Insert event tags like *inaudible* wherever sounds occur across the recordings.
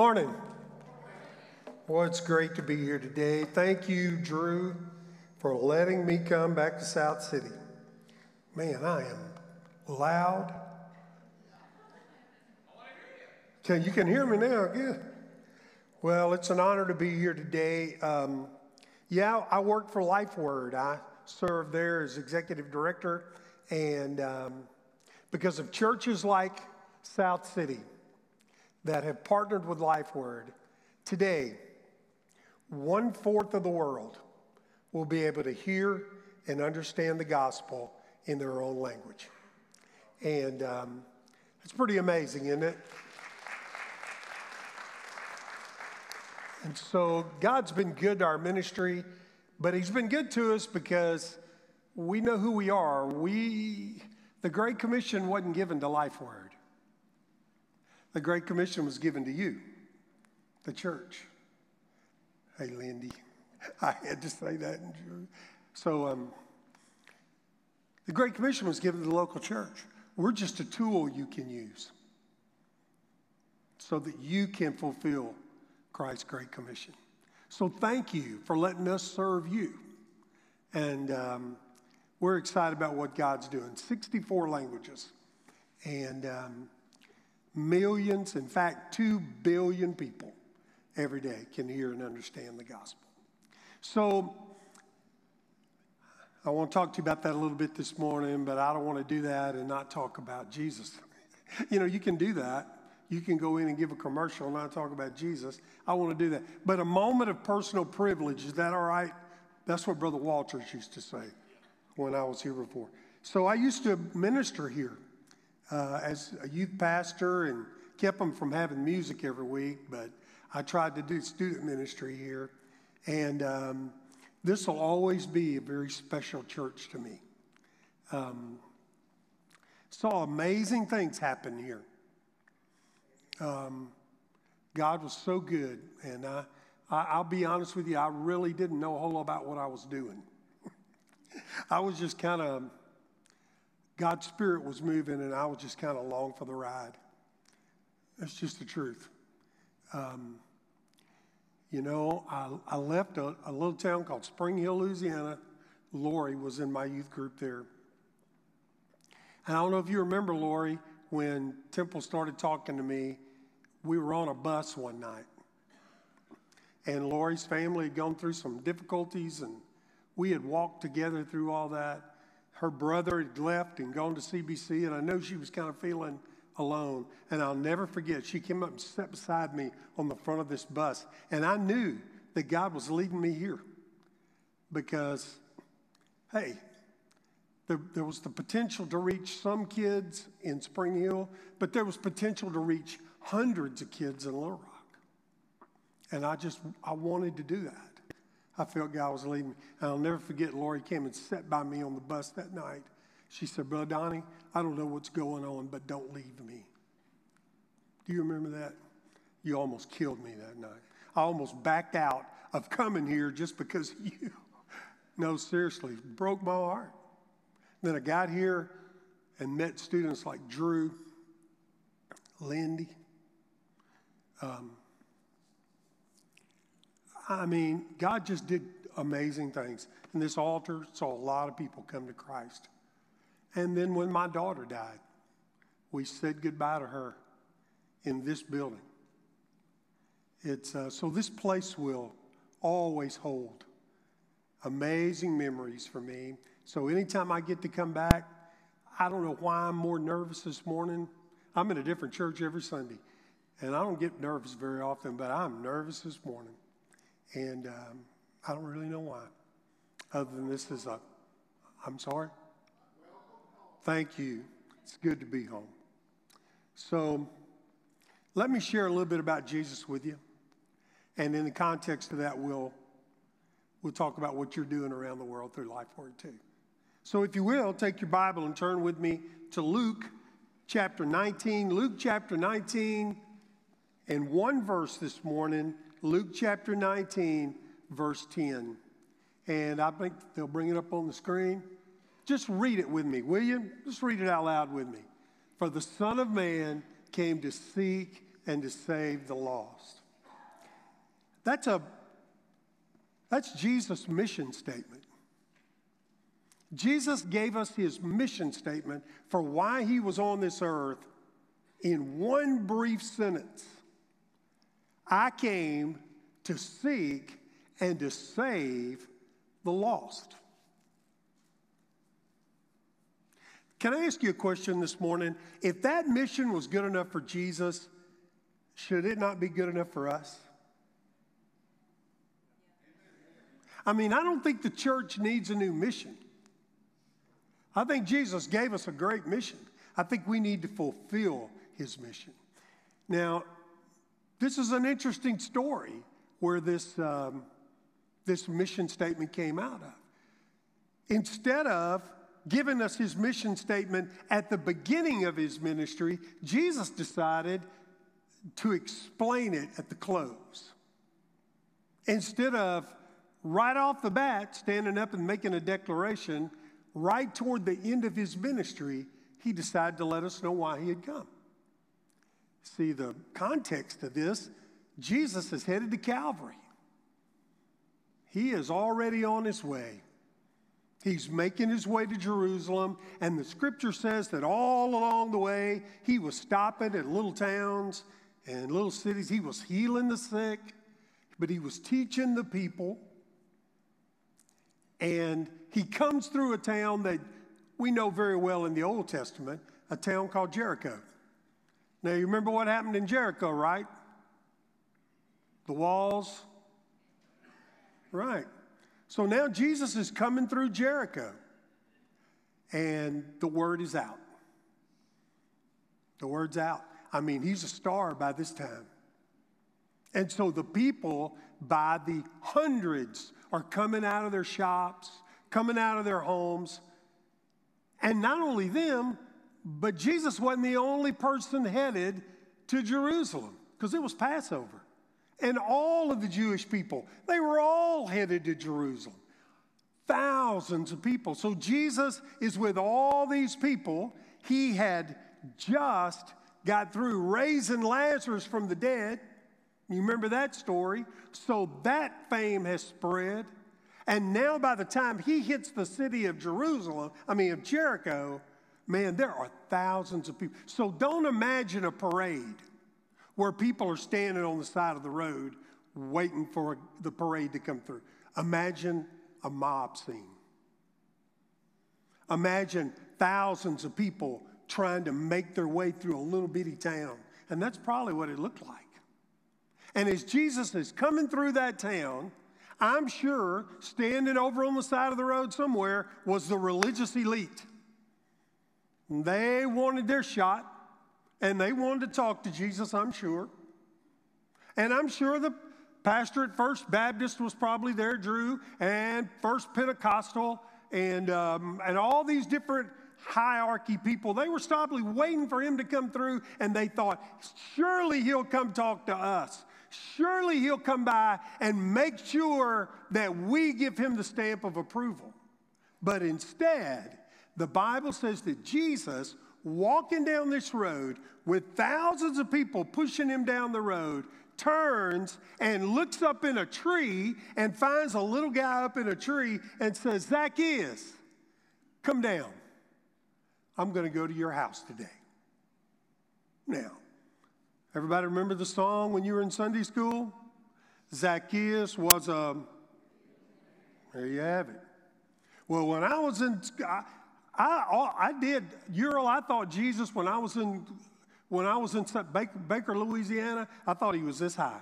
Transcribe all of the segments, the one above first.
Morning. Well, it's great to be here today. Thank you, Drew, for letting me come back to South City. Man, I am loud. Can you can hear me now? Good. Well, it's an honor to be here today. Um, yeah, I work for LifeWord. I serve there as executive director, and um, because of churches like South City that have partnered with LifeWord, today, one fourth of the world will be able to hear and understand the gospel in their own language. And um, it's pretty amazing, isn't it? And so God's been good to our ministry, but He's been good to us because we know who we are. We, the Great Commission wasn't given to LifeWord. The Great Commission was given to you, the church. Hey, Lindy, *laughs* I had to say that. So, um, the Great Commission was given to the local church. We're just a tool you can use so that you can fulfill Christ's Great Commission. So, thank you for letting us serve you. And um, we're excited about what God's doing 64 languages. And um, Millions, in fact, 2 billion people every day can hear and understand the gospel. So, I want to talk to you about that a little bit this morning, but I don't want to do that and not talk about Jesus. you know, you can do that. You can go in and give a commercial and not talk about Jesus. I want to do that. But a moment of personal privilege, is that all right? That's what Brother Walters used to say when I was here before. So I used to minister here uh, as a youth pastor and kept them from having music every week, but I tried to do student ministry here. And um, this will always be a very special church to me. Um, saw amazing things happen here. Um, God was so good, and I, I, will be honest with you, I really didn't know a whole lot about what I was doing. *laughs* I was just kind of God's Spirit was moving, and I was just kind of along for the ride. That's just the truth. Um, you know, I, I left a, a, little town called Spring Hill, Louisiana. Lori was in my youth group there. And I don't know if you remember, Lori, when Temple started talking to me, we were on a bus one night. And Lori's family had gone through some difficulties, and we had walked together through all that her brother had left and gone to CBC, and I know she was kind of feeling alone. And I'll never forget, she came up and sat beside me on the front of this bus. And I knew that God was leading me here because, hey, there, there was the potential to reach some kids in Spring Hill, but there was potential to reach hundreds of kids in Little Rock. And I just, I wanted to do that. I felt God was leading me. And I'll never forget, Lori came and sat by me on the bus that night. She said, Brother Donnie, I don't know what's going on, but don't leave me. Do you remember that? You almost killed me that night. I almost backed out of coming here just because you. No, seriously, broke my heart. Then I got here and met students like Drew, Lindy, um, I mean, God just did amazing things. And this altar saw a lot of people come to Christ. And then when my daughter died, we said goodbye to her in this building. It's, uh, so this place will always hold amazing memories for me. So anytime I get to come back, I don't know why I'm more nervous this morning. I'm in a different church every Sunday, and I don't get nervous very often, but I'm nervous this morning. And um, I don't really know why, other than this is a, I'm sorry? Thank you. It's good to be home. So let me share a little bit about Jesus with you. And in the context of that, we'll, we'll talk about what you're doing around the world through Life Word too. So if you will, take your Bible and turn with me to Luke chapter 19. Luke chapter 19 and one verse this morning Luke chapter 19, verse 10. And I think they'll bring it up on the screen. Just read it with me, will you? Just read it out loud with me. For the Son of Man came to seek and to save the lost. That's a that's Jesus' mission statement. Jesus gave us his mission statement for why he was on this earth in one brief sentence. I came to seek and to save the lost. Can I ask you a question this morning? If that mission was good enough for Jesus, should it not be good enough for us? I mean, I don't think the church needs a new mission. I think Jesus gave us a great mission. I think we need to fulfill his mission. Now, this is an interesting story where this, um, this mission statement came out of. Instead of giving us his mission statement at the beginning of his ministry, Jesus decided to explain it at the close. Instead of right off the bat standing up and making a declaration, right toward the end of his ministry, he decided to let us know why he had come. See, the context of this Jesus is headed to Calvary. He is already on his way. He's making his way to Jerusalem, and the scripture says that all along the way, he was stopping at little towns and little cities. He was healing the sick, but he was teaching the people. And he comes through a town that we know very well in the Old Testament, a town called Jericho. Now, you remember what happened in Jericho, right? The walls. Right. So now Jesus is coming through Jericho, and the word is out. The word's out. I mean, he's a star by this time. And so the people, by the hundreds, are coming out of their shops, coming out of their homes. And not only them, but Jesus wasn't the only person headed to Jerusalem because it was Passover. And all of the Jewish people, they were all headed to Jerusalem. Thousands of people. So Jesus is with all these people. He had just got through raising Lazarus from the dead. You remember that story? So that fame has spread. And now, by the time he hits the city of Jerusalem, I mean, of Jericho, man, there are thousands of people. So don't imagine a parade where people are standing on the side of the road waiting for the parade to come through. Imagine a mob scene. Imagine thousands of people trying to make their way through a little bitty town. And that's probably what it looked like. And as Jesus is coming through that town, I'm sure standing over on the side of the road somewhere was the religious elite. They wanted their shot and they wanted to talk to Jesus, I'm sure. And I'm sure the pastor at First Baptist was probably there, Drew, and First Pentecostal, and, um, and all these different hierarchy people. They were probably waiting for him to come through, and they thought, surely he'll come talk to us. Surely he'll come by and make sure that we give him the stamp of approval. But instead, the Bible says that Jesus, walking down this road with thousands of people pushing him down the road, turns and looks up in a tree and finds a little guy up in a tree and says, Zacchaeus, come down. I'm going to go to your house today. Now, everybody remember the song when you were in Sunday school? Zacchaeus was a, there you have it. Well, when I was in, I, I, did, Ural, I thought Jesus, when I was in, when I was in Baker, Baker, Louisiana, I thought he was this high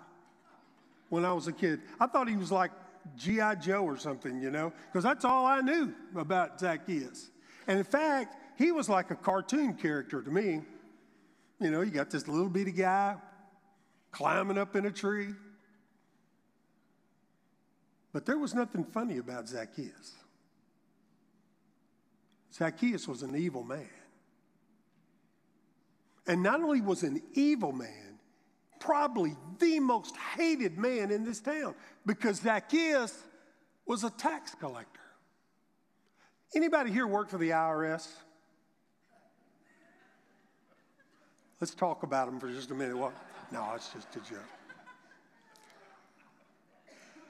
when I was a kid. I thought he was like G.I. Joe or something, you know, because that's all I knew about Zacchaeus. And in fact, he was like a cartoon character to me. You know, you got this little bitty guy climbing up in a tree. But there was nothing funny about Zacchaeus. Zacchaeus was an evil man. And not only was an evil man, probably the most hated man in this town because Zacchaeus was a tax collector. Anybody here work for the IRS? Let's talk about them for just a minute. Well, No, it's just a joke.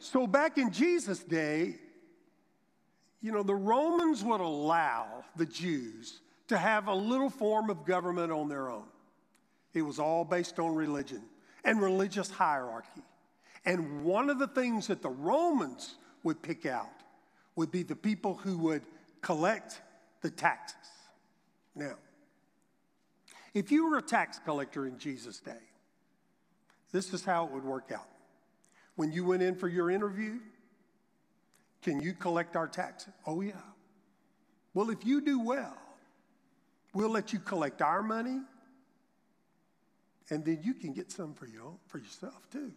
So back in Jesus' day, you know, the Romans would allow the Jews to have a little form of government on their own. It was all based on religion and religious hierarchy. And one of the things that the Romans would pick out would be the people who would collect the taxes. Now, if you were a tax collector in Jesus' day, this is how it would work out. When you went in for your interview, can you collect our taxes? Oh, yeah. Well, if you do well, we'll let you collect our money, and then you can get some for, you, for yourself too.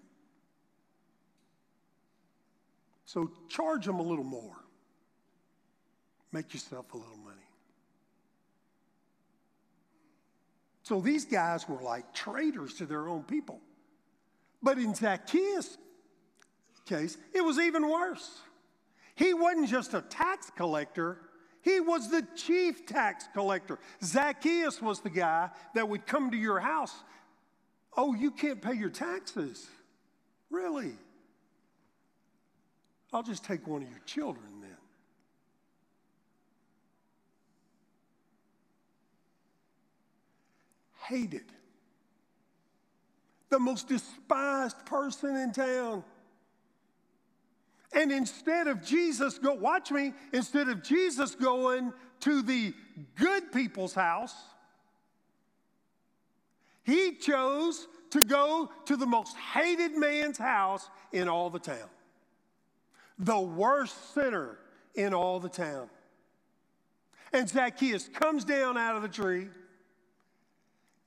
So charge them a little more. Make yourself a little money. So these guys were like traitors to their own people. But in Zacchaeus' case, it was even worse. He wasn't just a tax collector, he was the chief tax collector. Zacchaeus was the guy that would come to your house. Oh, you can't pay your taxes. Really? I'll just take one of your children then. Hated. The most despised person in town. And instead of Jesus go, watch me, instead of Jesus going to the good people's house, he chose to go to the most hated man's house in all the town. The worst sinner in all the town. And Zacchaeus comes down out of the tree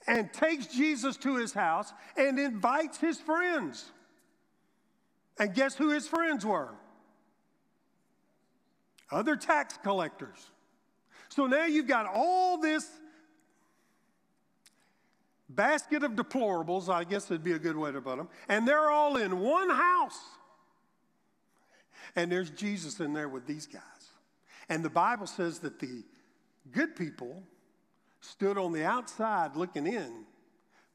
and takes Jesus to his house and invites his friends. And guess who his friends were? Other tax collectors. So now you've got all this basket of deplorables, I guess would be a good way to put them, and they're all in one house. And there's Jesus in there with these guys. And the Bible says that the good people stood on the outside looking in,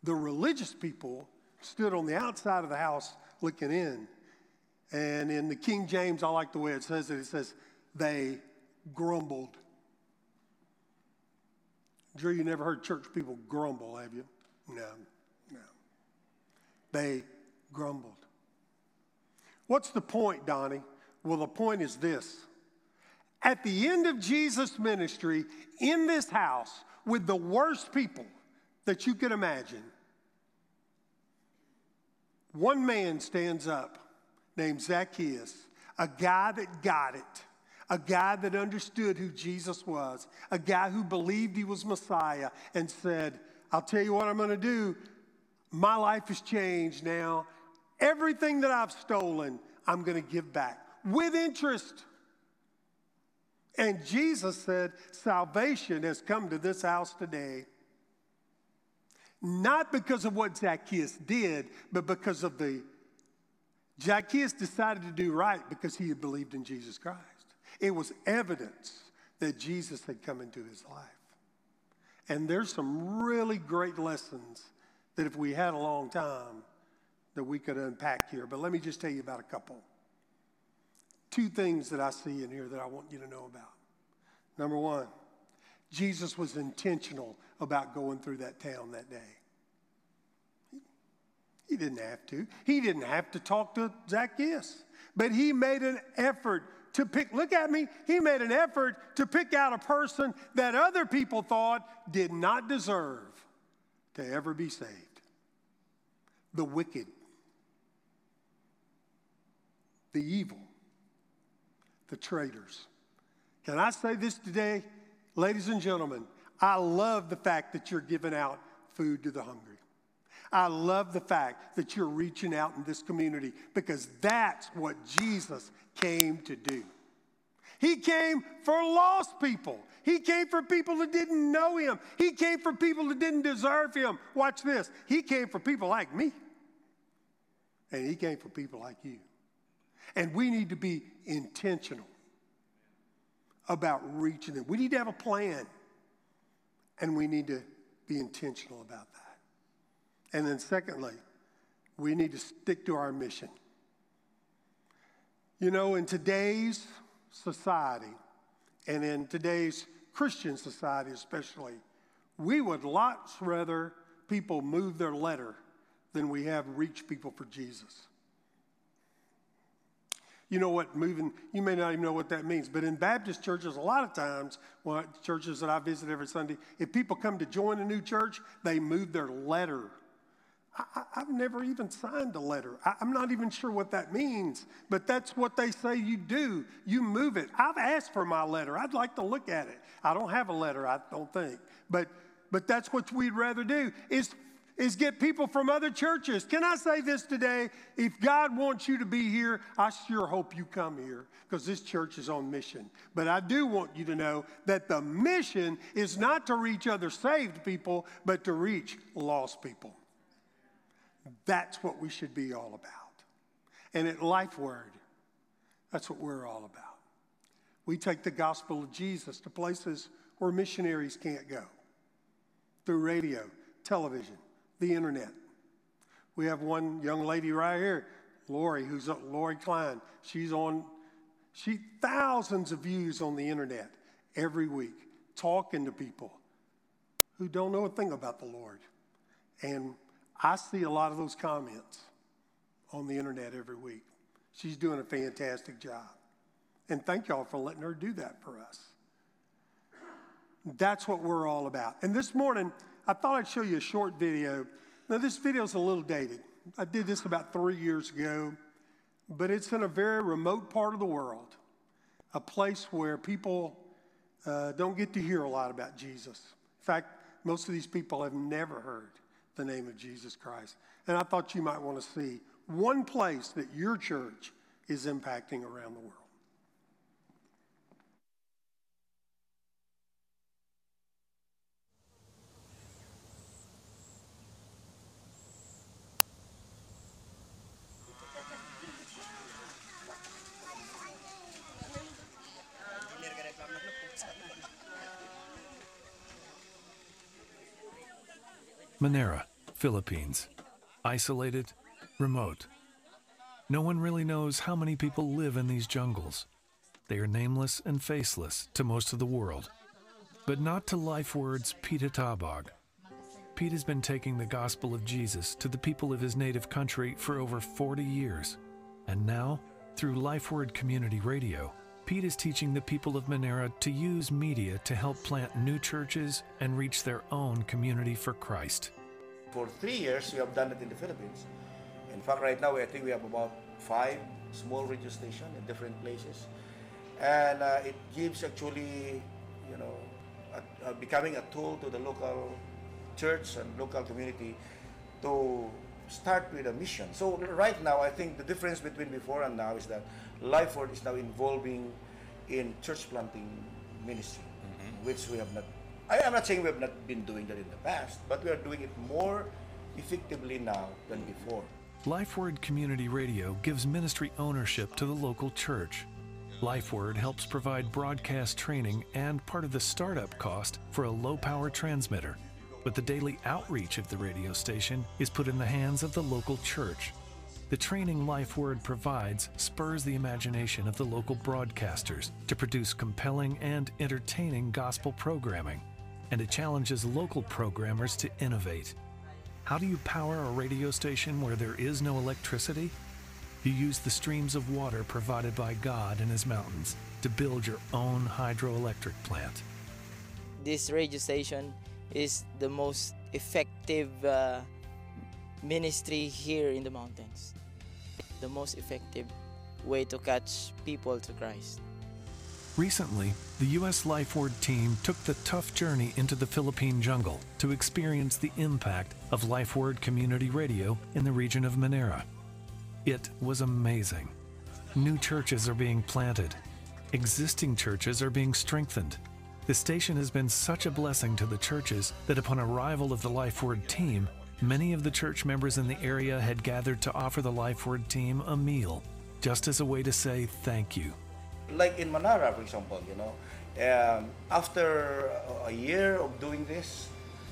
the religious people stood on the outside of the house looking in. And in the King James, I like the way it says it. It says, they grumbled. Drew, you never heard church people grumble, have you? No, no. They grumbled. What's the point, Donnie? Well, the point is this. At the end of Jesus' ministry, in this house, with the worst people that you could imagine, one man stands up named Zacchaeus, a guy that got it, a guy that understood who Jesus was, a guy who believed he was Messiah, and said, I'll tell you what I'm going to do. My life has changed now. Everything that I've stolen, I'm going to give back with interest. And Jesus said, Salvation has come to this house today. Not because of what Zacchaeus did, but because of the Zacchaeus decided to do right because he had believed in Jesus Christ. It was evidence that Jesus had come into his life. And there's some really great lessons that if we had a long time that we could unpack here. But let me just tell you about a couple. Two things that I see in here that I want you to know about. Number one, Jesus was intentional about going through that town that day. He didn't have to. He didn't have to talk to Zacchaeus, but he made an effort to pick, look at me, he made an effort to pick out a person that other people thought did not deserve to ever be saved. The wicked, the evil, the traitors. Can I say this today, ladies and gentlemen? I love the fact that you're giving out food to the hungry. I love the fact that you're reaching out in this community because that's what Jesus came to do. He came for lost people. He came for people that didn't know him. He came for people that didn't deserve him. Watch this. He came for people like me. And he came for people like you. And we need to be intentional about reaching them. We need to have a plan. And we need to be intentional about that. And then, secondly, we need to stick to our mission. You know, in today's society, and in today's Christian society especially, we would lots rather people move their letter than we have reach people for Jesus. You know what moving, you may not even know what that means, but in Baptist churches, a lot of times, well, churches that I visit every Sunday, if people come to join a new church, they move their letter. I, have never even signed a letter. I, I'm not even sure what that means, but that's what they say you do. You move it. I've asked for my letter. I'd like to look at it. I don't have a letter, I don't think. But but that's what we'd rather do is is get people from other churches. Can I say this today? If God wants you to be here, I sure hope you come here because this church is on mission. But I do want you to know that the mission is not to reach other saved people, but to reach lost people. That's what we should be all about. And at Life Word, that's what we're all about. We take the gospel of Jesus to places where missionaries can't go through radio, television, the internet. We have one young lady right here, Lori, who's Lori Klein. She's on, she thousands of views on the internet every week, talking to people who don't know a thing about the Lord. And I see a lot of those comments on the internet every week. She's doing a fantastic job. And thank y'all for letting her do that for us. That's what we're all about. And this morning, I thought I'd show you a short video. Now, this video is a little dated. I did this about three years ago, but it's in a very remote part of the world, a place where people uh, don't get to hear a lot about Jesus. In fact, most of these people have never heard the name of Jesus Christ. And I thought you might want to see one place that your church is impacting around the world. Manera, Philippines. Isolated, remote. No one really knows how many people live in these jungles. They are nameless and faceless to most of the world. But not to LifeWord's Pete Tabog. Pete has been taking the gospel of Jesus to the people of his native country for over 40 years. And now, through LifeWord Community Radio, Pete is teaching the people of Manera to use media to help plant new churches and reach their own community for Christ. For three years, we have done it in the Philippines. In fact, right now, I think we have about five small radio stations in different places. And uh, it gives actually, you know, a, a becoming a tool to the local church and local community to start with a mission. So right now, I think the difference between before and now is that LifeWord is now involving in church planting ministry, mm-hmm. which we have not. I am not saying we have not been doing that in the past, but we are doing it more effectively now than before. LifeWord Community Radio gives ministry ownership to the local church. LifeWord helps provide broadcast training and part of the startup cost for a low power transmitter but the daily outreach of the radio station is put in the hands of the local church. The training LifeWord provides spurs the imagination of the local broadcasters to produce compelling and entertaining gospel programming, and it challenges local programmers to innovate. How do you power a radio station where there is no electricity? You use the streams of water provided by God in His mountains to build your own hydroelectric plant. This radio station is the most effective uh, ministry here in the mountains. The most effective way to catch people to Christ. Recently, the U.S. LifeWord team took the tough journey into the Philippine jungle to experience the impact of LifeWord Community Radio in the region of Manera. It was amazing. New churches are being planted, existing churches are being strengthened, the station has been such a blessing to the churches that upon arrival of the LifeWord team, many of the church members in the area had gathered to offer the LifeWord team a meal, just as a way to say thank you. Like in Manara, for example, you know, um, after a year of doing this,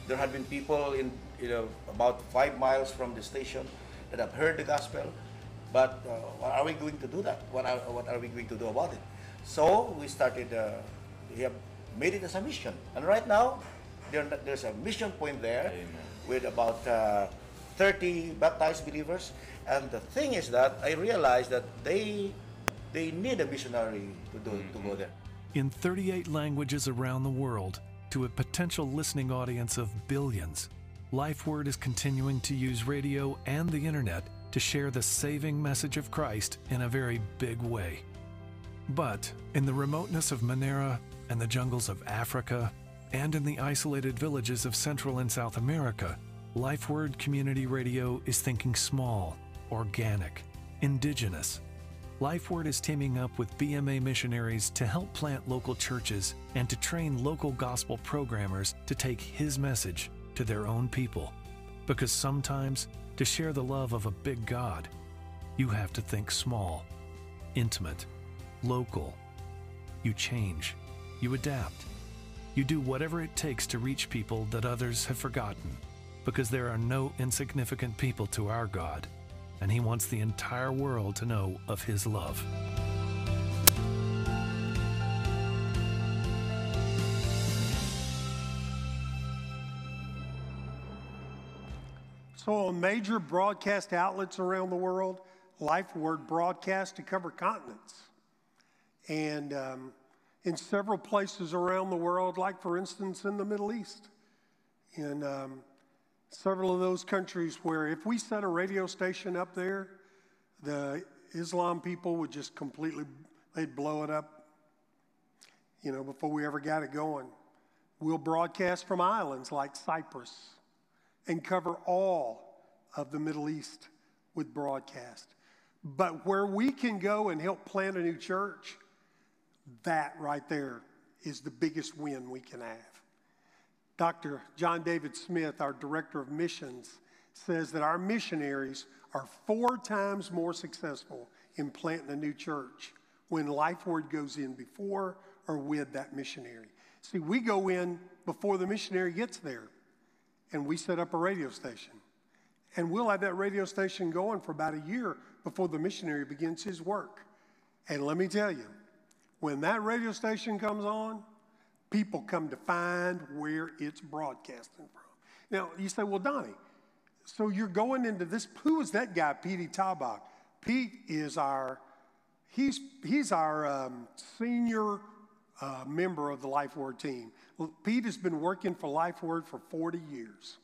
there had been people in, you know, about five miles from the station that have heard the gospel. But uh, what are we going to do that? What are, what are we going to do about it? So we started, uh, we have made it as a mission. And right now, there, there's a mission point there with about uh, 30 baptized believers. And the thing is that I realized that they, they need a missionary to, do, to go mm-hmm. there. In 38 languages around the world, to a potential listening audience of billions, LifeWord is continuing to use radio and the internet to share the saving message of Christ in a very big way. But in the remoteness of Manera and the jungles of Africa, and in the isolated villages of Central and South America, LifeWord Community Radio is thinking small, organic, indigenous. LifeWord is teaming up with BMA missionaries to help plant local churches and to train local gospel programmers to take His message to their own people. Because sometimes, to share the love of a big God, you have to think small, intimate, local. You change, you adapt, you do whatever it takes to reach people that others have forgotten. Because there are no insignificant people to our God, and He wants the entire world to know of His love. So, on major broadcast outlets around the world, Life Word broadcast to cover continents. And um, in several places around the world, like for instance in the Middle East, in um, several of those countries where if we set a radio station up there, the Islam people would just completely, they'd blow it up, you know, before we ever got it going. We'll broadcast from islands like Cyprus and cover all of the Middle East with broadcast. But where we can go and help plant a new church, that right there is the biggest win we can have. Dr. John David Smith, our director of missions, says that our missionaries are four times more successful in planting a new church when Life Word goes in before or with that missionary. See, we go in before the missionary gets there and we set up a radio station. And we'll have that radio station going for about a year before the missionary begins his work. And let me tell you, when that radio station comes on, people come to find where it's broadcasting from. Now, you say, well, Donnie, so you're going into this. Who is that guy, Pete Tabak? Pete is our, he's, he's our um, senior uh, member of the Life Word team. Pete has been working for Life Word for 40 years.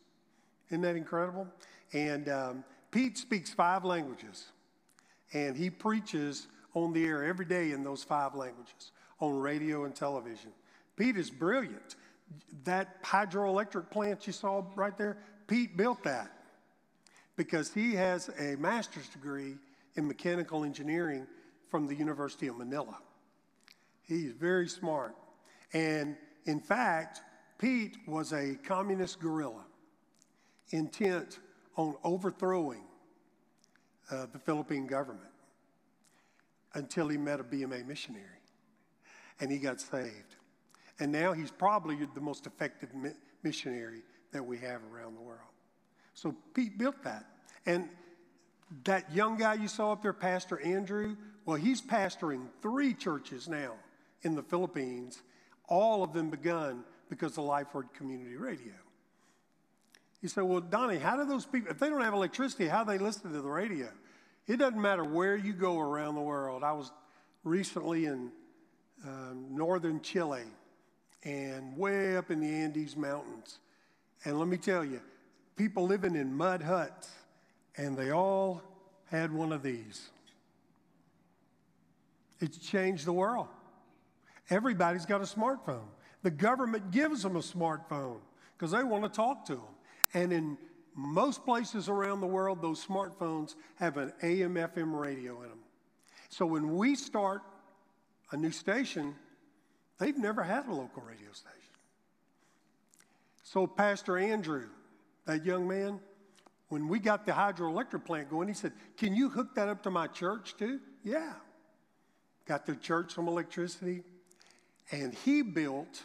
Isn't that incredible? And um, Pete speaks five languages, and he preaches on the air every day in those five languages on radio and television. Pete is brilliant. That hydroelectric plant you saw right there, Pete built that because he has a master's degree in mechanical engineering from the University of Manila. He's very smart. And in fact, Pete was a communist guerrilla intent on overthrowing uh, the Philippine government until he met a BMA missionary and he got saved. And now he's probably the most effective missionary that we have around the world. So Pete built that. And that young guy you saw up there, Pastor Andrew, well, he's pastoring three churches now in the Philippines, all of them begun because of Life Word Community Radio. You say, well, Donnie, how do those people, if they don't have electricity, how do they listen to the radio? It doesn't matter where you go around the world. I was recently in um, northern Chile and way up in the Andes Mountains. And let me tell you, people living in mud huts, and they all had one of these. It's changed the world. Everybody's got a smartphone. The government gives them a smartphone because they want to talk to them. And in most places around the world, those smartphones have an AM FM radio in them. So when we start a new station, they've never had a local radio station. So Pastor Andrew, that young man, when we got the hydroelectric plant going, he said, Can you hook that up to my church too? Yeah. Got their church some electricity. And he built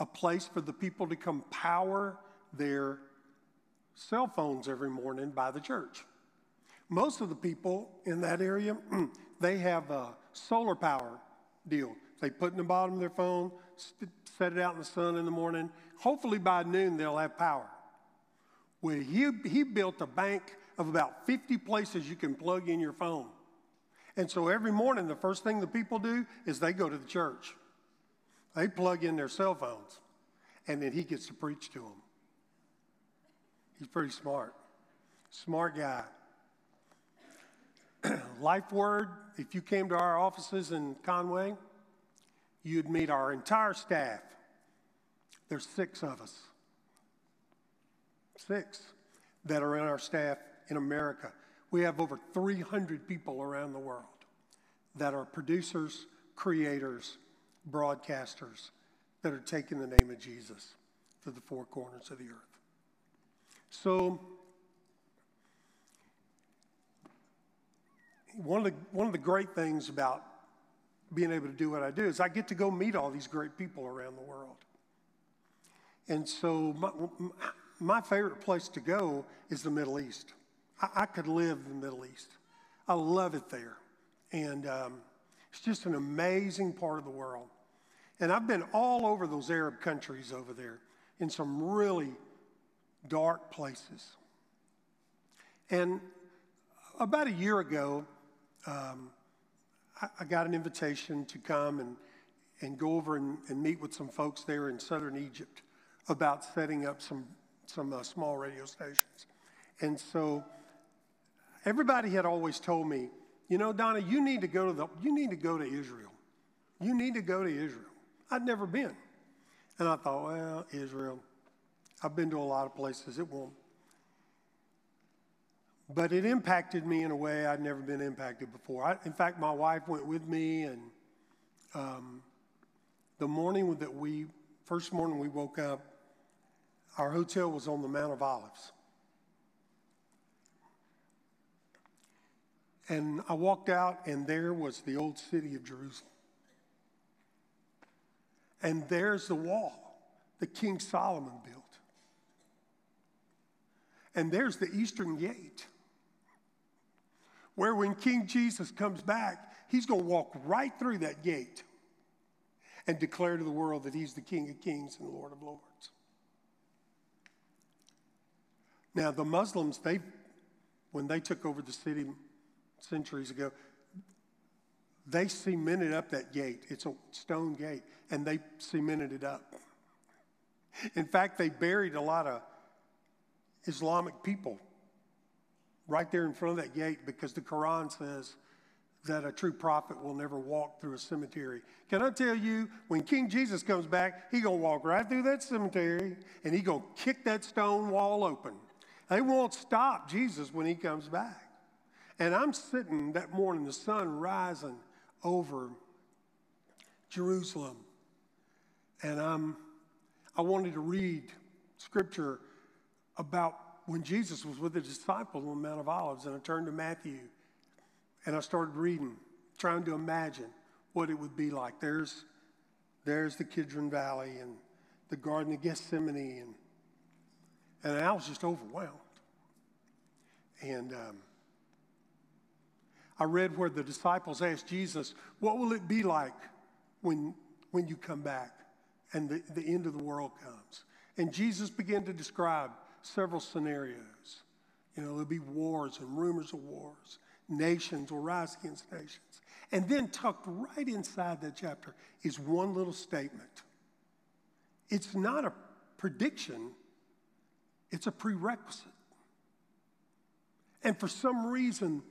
a place for the people to come power their cell phones every morning by the church. Most of the people in that area, *clears throat* they have a solar power deal. They put in the bottom of their phone, set it out in the sun in the morning. Hopefully by noon they'll have power. Well, he, he built a bank of about 50 places you can plug in your phone. And so every morning, the first thing the people do is they go to the church. They plug in their cell phones, and then he gets to preach to them. He's pretty smart. Smart guy. *clears throat* Life Word, if you came to our offices in Conway, you'd meet our entire staff. There's six of us. Six that are in our staff in America. We have over 300 people around the world that are producers, creators, broadcasters that are taking the name of Jesus to the four corners of the earth. So, one of the, one of the great things about being able to do what I do is I get to go meet all these great people around the world. And so, my, my favorite place to go is the Middle East. I, I could live in the Middle East. I love it there. And um, it's just an amazing part of the world. And I've been all over those Arab countries over there in some really dark places. And about a year ago, um, I, got an invitation to come and, and go over and, and, meet with some folks there in southern Egypt about setting up some, some uh, small radio stations. And so everybody had always told me, you know, Donna, you need to go to the, you need to go to Israel. You need to go to Israel. I'd never been. And I thought, well, Israel, I've been to a lot of places, it won't. But it impacted me in a way I'd never been impacted before. I, in fact, my wife went with me, and um, the morning that we, first morning we woke up, our hotel was on the Mount of Olives. And I walked out, and there was the old city of Jerusalem. And there's the wall that King Solomon built. And there's the eastern gate, where when King Jesus comes back, he's going to walk right through that gate and declare to the world that he's the King of kings and Lord of lords. Now, the Muslims, they, when they took over the city centuries ago, they cemented up that gate. It's a stone gate, and they cemented it up. In fact, they buried a lot of Islamic people right there in front of that gate because the Quran says that a true prophet will never walk through a cemetery. Can I tell you, when King Jesus comes back, he gonna walk right through that cemetery and he gonna kick that stone wall open. They won't stop Jesus when he comes back. And I'm sitting that morning, the sun rising over Jerusalem. And I'm, I wanted to read scripture about when Jesus was with the disciples on the Mount of Olives. And I turned to Matthew and I started reading, trying to imagine what it would be like. There's, there's the Kidron Valley and the Garden of Gethsemane. And, and I was just overwhelmed. And um, I read where the disciples asked Jesus, What will it be like when, when you come back and the, the end of the world comes? And Jesus began to describe several scenarios. You know, there'll be wars and rumors of wars. Nations will rise against nations. And then, tucked right inside that chapter, is one little statement. It's not a prediction, it's a prerequisite. And for some reason,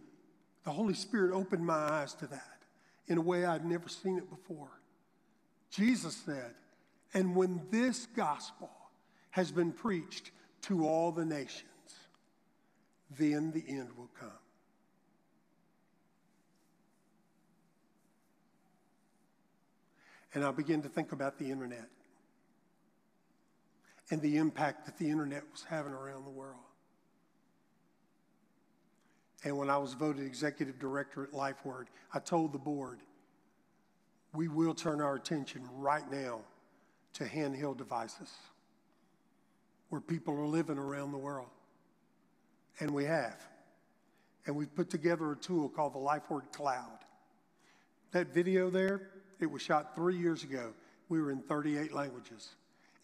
the Holy Spirit opened my eyes to that in a way I'd never seen it before. Jesus said, And when this gospel has been preached to all the nations, then the end will come. And I began to think about the internet and the impact that the internet was having around the world. And when I was voted executive director at LifeWord, I told the board, we will turn our attention right now to handheld devices where people are living around the world. And we have. and we've put together a tool called the LifeWord Cloud. That video there, it was shot three years ago. We were in 38 languages.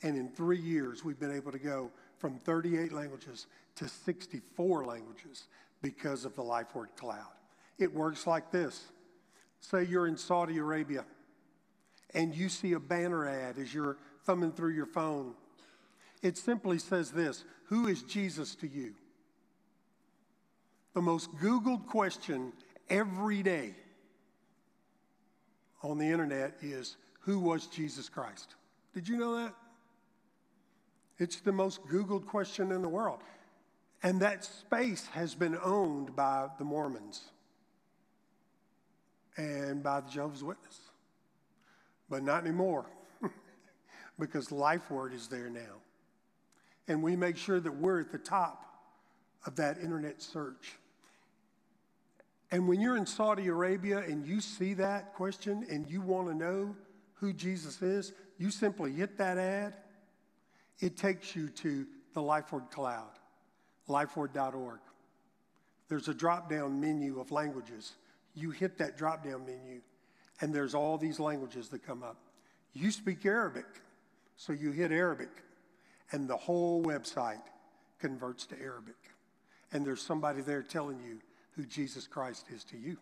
And in three years, we've been able to go from 38 languages to 64 languages because of the LifeWord Cloud. It works like this Say you're in Saudi Arabia and you see a banner ad as you're thumbing through your phone. It simply says this Who is Jesus to you? The most Googled question every day on the internet is Who was Jesus Christ? Did you know that? It's the most Googled question in the world. And that space has been owned by the Mormons and by the Jehovah's Witnesses. But not anymore, *laughs* because Life Word is there now. And we make sure that we're at the top of that internet search. And when you're in Saudi Arabia and you see that question and you want to know who Jesus is, you simply hit that ad. It takes you to the LifeWord Cloud, lifeword.org. There's a drop down menu of languages. You hit that drop down menu, and there's all these languages that come up. You speak Arabic, so you hit Arabic, and the whole website converts to Arabic. And there's somebody there telling you who Jesus Christ is to you.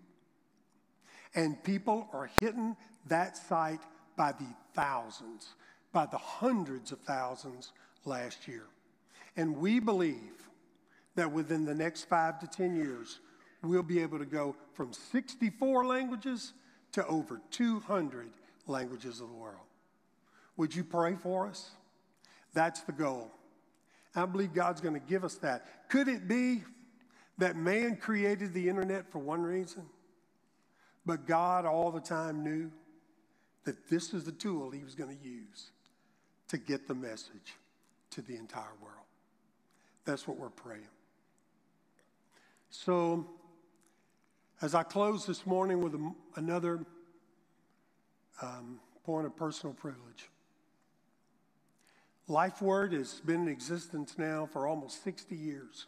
And people are hitting that site by the thousands, by the hundreds of thousands last year. And we believe that within the next five to 10 years, we'll be able to go from 64 languages to over 200 languages of the world. Would you pray for us? That's the goal. I believe God's going to give us that. Could it be that man created the internet for one reason, but God all the time knew that this is the tool he was going to use to get the message to the entire world. That's what we're praying. So, as I close this morning with another um, point of personal privilege, Life Word has been in existence now for almost 60 years.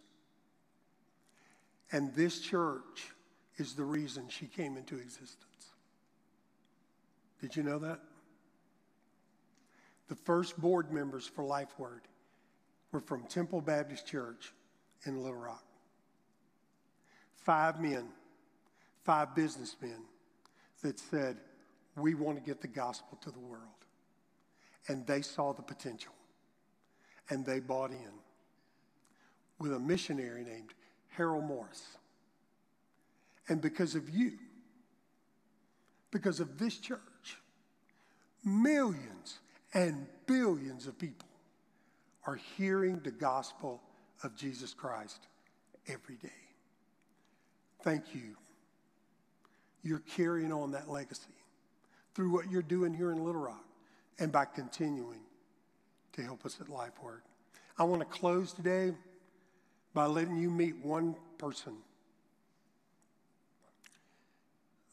And this church is the reason she came into existence. Did you know that? The first board members for Life Word were from Temple Baptist Church in Little Rock. Five men, five businessmen that said, We want to get the gospel to the world. And they saw the potential and they bought in with a missionary named Harold Morris. And because of you, because of this church, millions and billions of people are hearing the gospel of Jesus Christ every day. Thank you. You're carrying on that legacy through what you're doing here in Little Rock and by continuing to help us at Life Word. I want to close today by letting you meet one person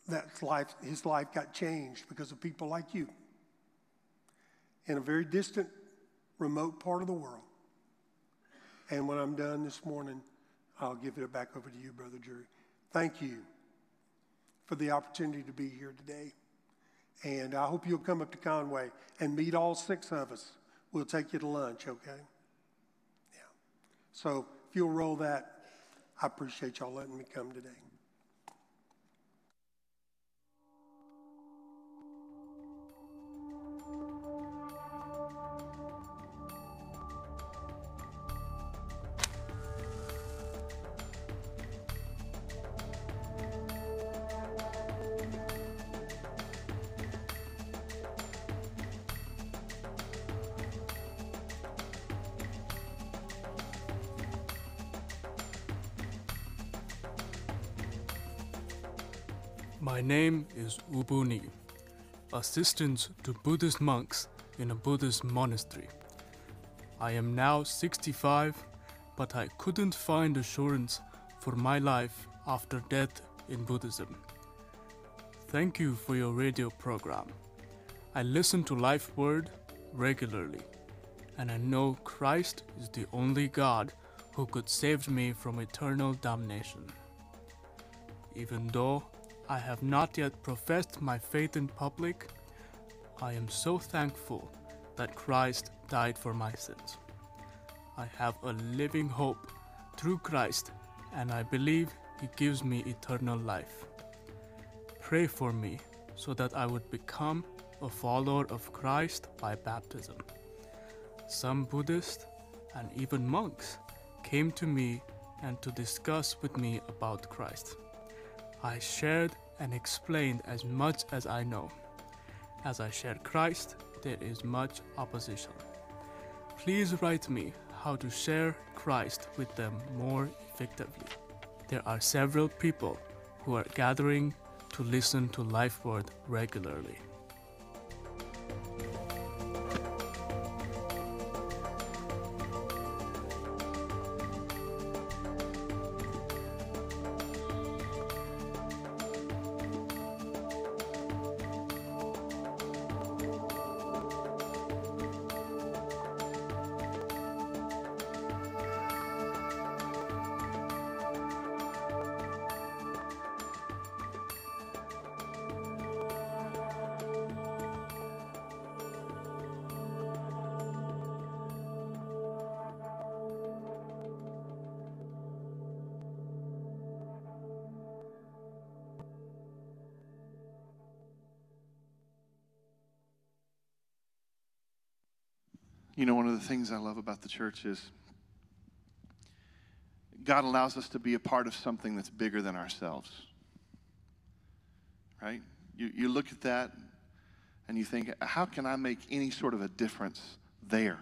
that life, his life got changed because of people like you in a very distant, remote part of the world. And when I'm done this morning, I'll give it back over to you, Brother Jerry. Thank you for the opportunity to be here today. And I hope you'll come up to Conway and meet all six of us. We'll take you to lunch, okay? Yeah. So if you'll roll that, I appreciate y'all letting me come today. My name is Ubuni, assistant to Buddhist monks in a Buddhist monastery. I am now 65, but I couldn't find assurance for my life after death in Buddhism. Thank you for your radio program. I listen to Life Word regularly, and I know Christ is the only God who could save me from eternal damnation. Even though I have not yet professed my faith in public, I am so thankful that Christ died for my sins. I have a living hope through Christ, and I believe He gives me eternal life. Pray for me so that I would become a follower of Christ by baptism. Some Buddhists and even monks came to me and to discuss with me about Christ. I shared and explained as much as I know. As I share Christ, there is much opposition. Please write me how to share Christ with them more effectively. There are several people who are gathering to listen to Life Word regularly. Things I love about the church is God allows us to be a part of something that's bigger than ourselves. Right? You, you look at that and you think, how can I make any sort of a difference there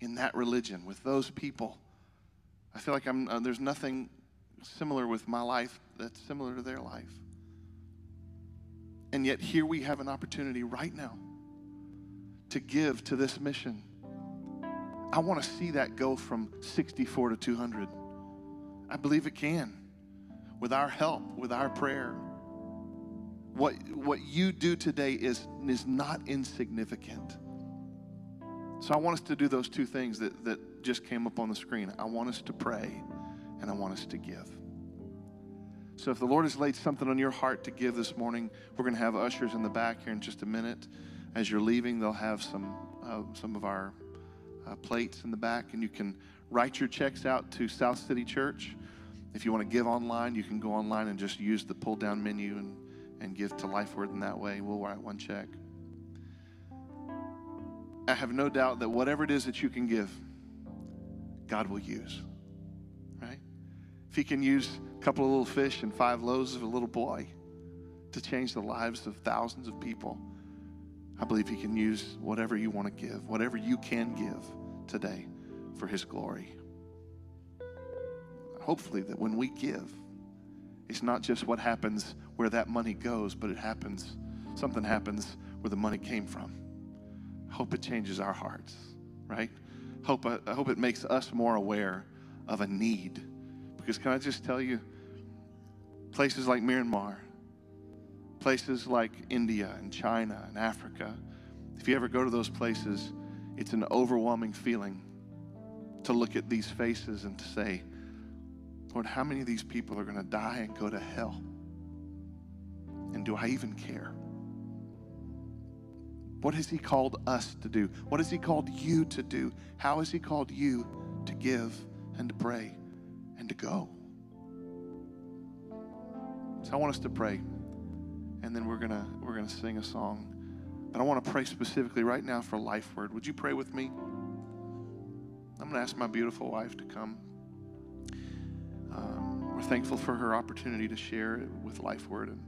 in that religion with those people? I feel like I'm, uh, there's nothing similar with my life that's similar to their life. And yet, here we have an opportunity right now to give to this mission. I want to see that go from 64 to 200. I believe it can with our help, with our prayer. What, what you do today is, is not insignificant. So I want us to do those two things that, that just came up on the screen. I want us to pray and I want us to give. So if the Lord has laid something on your heart to give this morning, we're going to have ushers in the back here in just a minute. As you're leaving, they'll have some, uh, some of our uh, plates in the back, and you can write your checks out to South City Church. If you want to give online, you can go online and just use the pull down menu and, and give to LifeWord in that way. We'll write one check. I have no doubt that whatever it is that you can give, God will use. Right? If He can use a couple of little fish and five loaves of a little boy to change the lives of thousands of people, I believe He can use whatever you want to give, whatever you can give today for His glory. Hopefully, that when we give, it's not just what happens where that money goes, but it happens, something happens where the money came from. I hope it changes our hearts, right? Hope, I hope it makes us more aware of a need. Because can I just tell you, places like Myanmar, places like India and China and Africa, if you ever go to those places, it's an overwhelming feeling to look at these faces and to say, Lord, how many of these people are going to die and go to hell? And do I even care? What has He called us to do? What has He called you to do? How has He called you to give and to pray and to go? So I want us to pray, and then we're gonna we're gonna sing a song. But I want to pray specifically right now for Life Word. Would you pray with me? I'm to ask my beautiful wife to come. Um, we're thankful for her opportunity to share with Life Word. And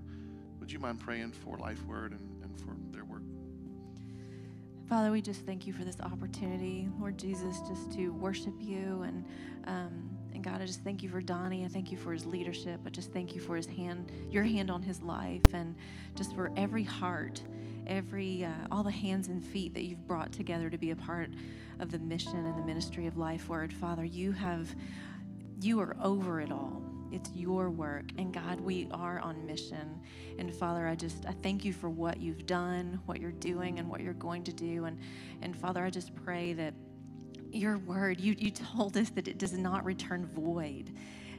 would you mind praying for Life Word and, and for their work? Father, we just thank you for this opportunity, Lord Jesus, just to worship you. And, um, and God, I just thank you for Donnie. I thank you for his leadership. I just thank you for his hand, your hand on his life, and just for every heart every uh, all the hands and feet that you've brought together to be a part of the mission and the ministry of life word father you have you are over it all it's your work and god we are on mission and father i just i thank you for what you've done what you're doing and what you're going to do and and father i just pray that your word you you told us that it does not return void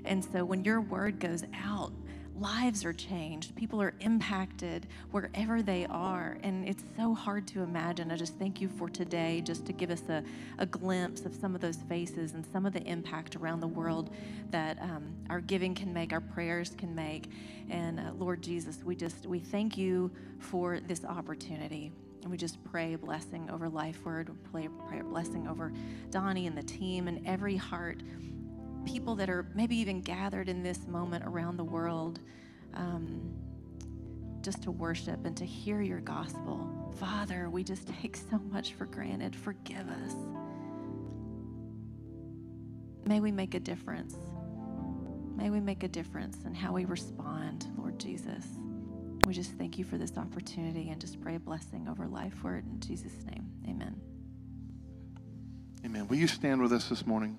and so when your word goes out lives are changed. People are impacted wherever they are. And it's so hard to imagine. I just thank you for today, just to give us a, a glimpse of some of those faces and some of the impact around the world that um, our giving can make, our prayers can make. And uh, Lord Jesus, we just, we thank you for this opportunity. And we just pray a blessing over Life Word. We pray, pray a blessing over Donnie and the team and every heart people that are maybe even gathered in this moment around the world um, just to worship and to hear your gospel. Father, we just *laughs* take so much for granted. Forgive us. May we make a difference. May we make a difference in how we respond, Lord Jesus. We just thank you for this opportunity and just pray a blessing over life word in Jesus' name. Amen. Amen. Will you stand with us this morning?